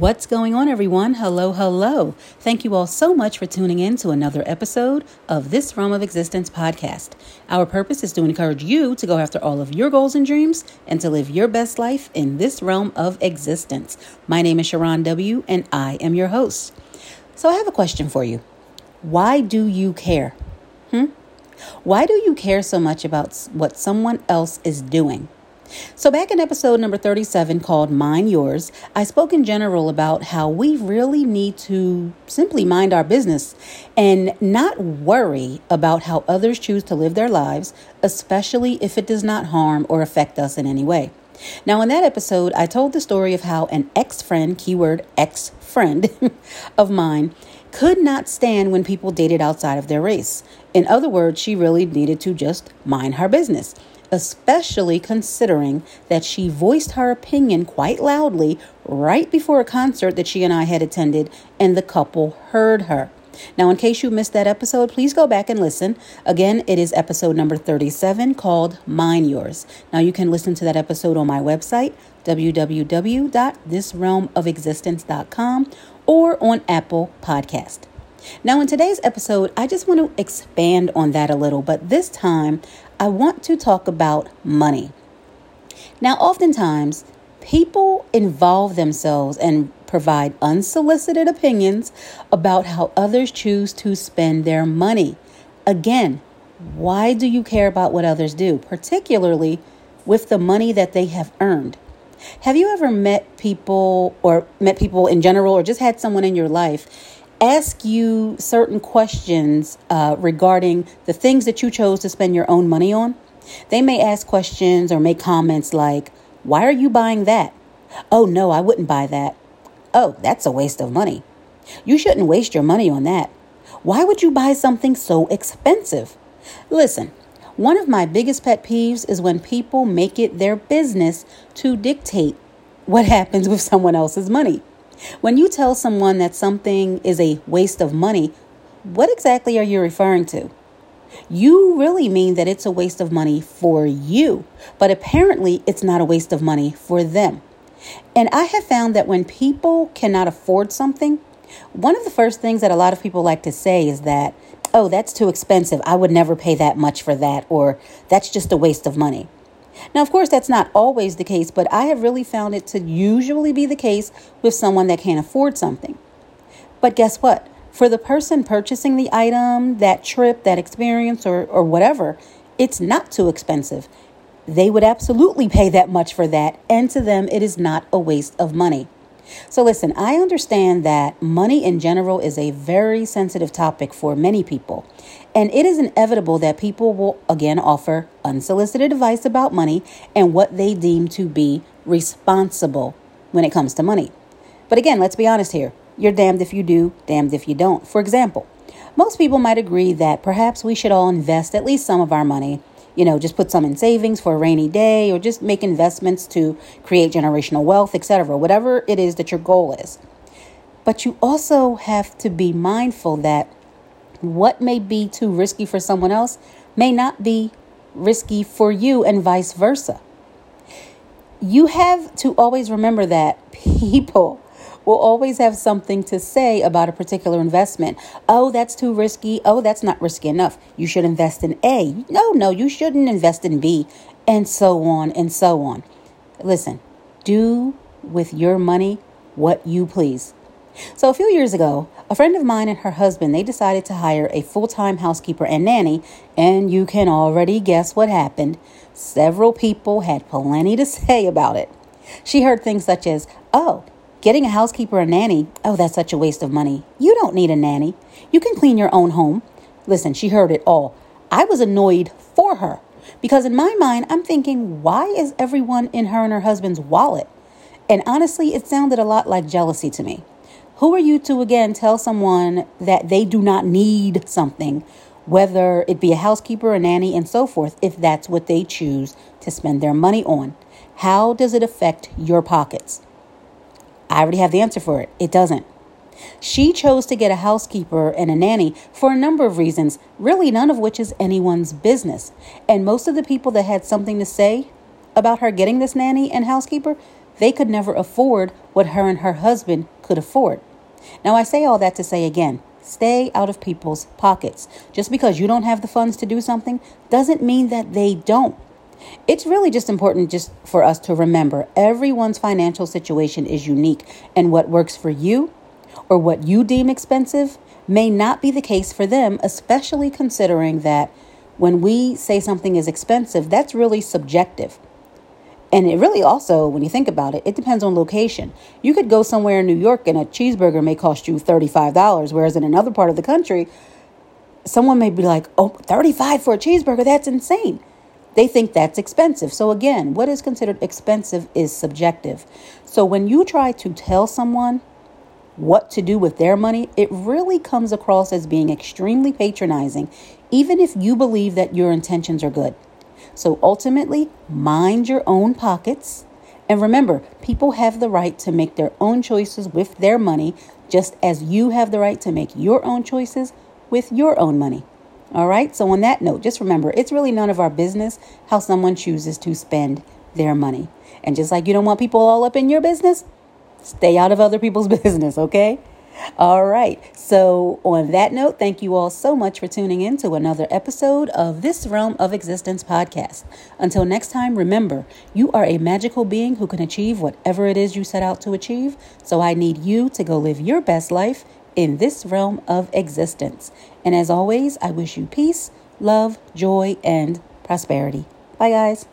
What's going on, everyone? Hello, hello. Thank you all so much for tuning in to another episode of This Realm of Existence podcast. Our purpose is to encourage you to go after all of your goals and dreams and to live your best life in this realm of existence. My name is Sharron W., and I am your host. So, I have a question for you. Why do you care? Hmm? Why do you care so much about what someone else is doing? So, back in episode number 37 called Mind Yours, I spoke in general about how we really need to simply mind our business and not worry about how others choose to live their lives, especially if it does not harm or affect us in any way. Now, in that episode, I told the story of how an ex friend, keyword ex friend, of mine could not stand when people dated outside of their race. In other words, she really needed to just mind her business especially considering that she voiced her opinion quite loudly right before a concert that she and I had attended, and the couple heard her. Now, in case you missed that episode, please go back and listen. Again, it is episode number 37 called Mind Yours. Now, you can listen to that episode on my website, www.thisrealmofexistence.com, or on Apple Podcast. Now, in today's episode, I just want to expand on that a little, but this time I want to talk about money. Now, oftentimes, people involve themselves and provide unsolicited opinions about how others choose to spend their money. Again, why do you care about what others do, particularly with the money that they have earned? Have you ever met people or met people in general or just had someone in your life ask you certain questions uh, regarding the things that you chose to spend your own money on. They may ask questions or make comments like, Why are you buying that? Oh, no, I wouldn't buy that. Oh, that's a waste of money. You shouldn't waste your money on that. Why would you buy something so expensive? Listen, one of my biggest pet peeves is when people make it their business to dictate what happens with someone else's money. When you tell someone that something is a waste of money, what exactly are you referring to? You really mean that it's a waste of money for you, but apparently it's not a waste of money for them. And I have found that when people cannot afford something, one of the first things that a lot of people like to say is that, oh, that's too expensive. I would never pay that much for that, or that's just a waste of money. Now, of course, that's not always the case, but I have really found it to usually be the case with someone that can't afford something. But guess what? For the person purchasing the item, that trip, that experience, or, or whatever, it's not too expensive. They would absolutely pay that much for that, and to them, it is not a waste of money. So, listen, I understand that money in general is a very sensitive topic for many people. And it is inevitable that people will again offer unsolicited advice about money and what they deem to be responsible when it comes to money. But again, let's be honest here. You're damned if you do, damned if you don't. For example, most people might agree that perhaps we should all invest at least some of our money you know, just put some in savings for a rainy day or just make investments to create generational wealth, etc. Whatever it is that your goal is. But you also have to be mindful that what may be too risky for someone else may not be risky for you and vice versa. You have to always remember that people will always have something to say about a particular investment. Oh, that's too risky. Oh, that's not risky enough. You should invest in A. No, no, you shouldn't invest in B, and so on and so on. Listen, do with your money what you please. So, a few years ago, a friend of mine and her husband, they decided to hire a full-time housekeeper and nanny, and you can already guess what happened. Several people had plenty to say about it. She heard things such as, "Oh, Getting a housekeeper or nanny, oh, that's such a waste of money. You don't need a nanny. You can clean your own home. Listen, she heard it all. I was annoyed for her because in my mind, I'm thinking, why is everyone in her and her husband's wallet? And honestly, it sounded a lot like jealousy to me. Who are you to again tell someone that they do not need something, whether it be a housekeeper, a nanny, and so forth, if that's what they choose to spend their money on? How does it affect your pockets? I already have the answer for it. It doesn't. She chose to get a housekeeper and a nanny for a number of reasons, really none of which is anyone's business. And most of the people that had something to say about her getting this nanny and housekeeper, they could never afford what her and her husband could afford. Now, I say all that to say again stay out of people's pockets. Just because you don't have the funds to do something doesn't mean that they don't. It's really just important just for us to remember everyone's financial situation is unique and what works for you or what you deem expensive may not be the case for them, especially considering that when we say something is expensive, that's really subjective. And it really also, when you think about it, it depends on location. You could go somewhere in New York and a cheeseburger may cost you $35, whereas in another part of the country, someone may be like, oh, 35 for a cheeseburger, that's insane. They think that's expensive. So, again, what is considered expensive is subjective. So, when you try to tell someone what to do with their money, it really comes across as being extremely patronizing, even if you believe that your intentions are good. So ultimately, mind your own pockets. And remember, people have the right to make their own choices with their money, just as you have the right to make your own choices with your own money. All right, so on that note, just remember it's really none of our business how someone chooses to spend their money. And just like you don't want people all up in your business, Stay out of other people's business, okay? All right. So, on that note, thank you all so much for tuning in to another episode of This Realm of Existence podcast. Until next time, remember, you are a magical being who can achieve whatever it is you set out to achieve. So, I need you to go live your best life in this realm of existence. And as always, I wish you peace, love, joy, and prosperity. Bye, guys.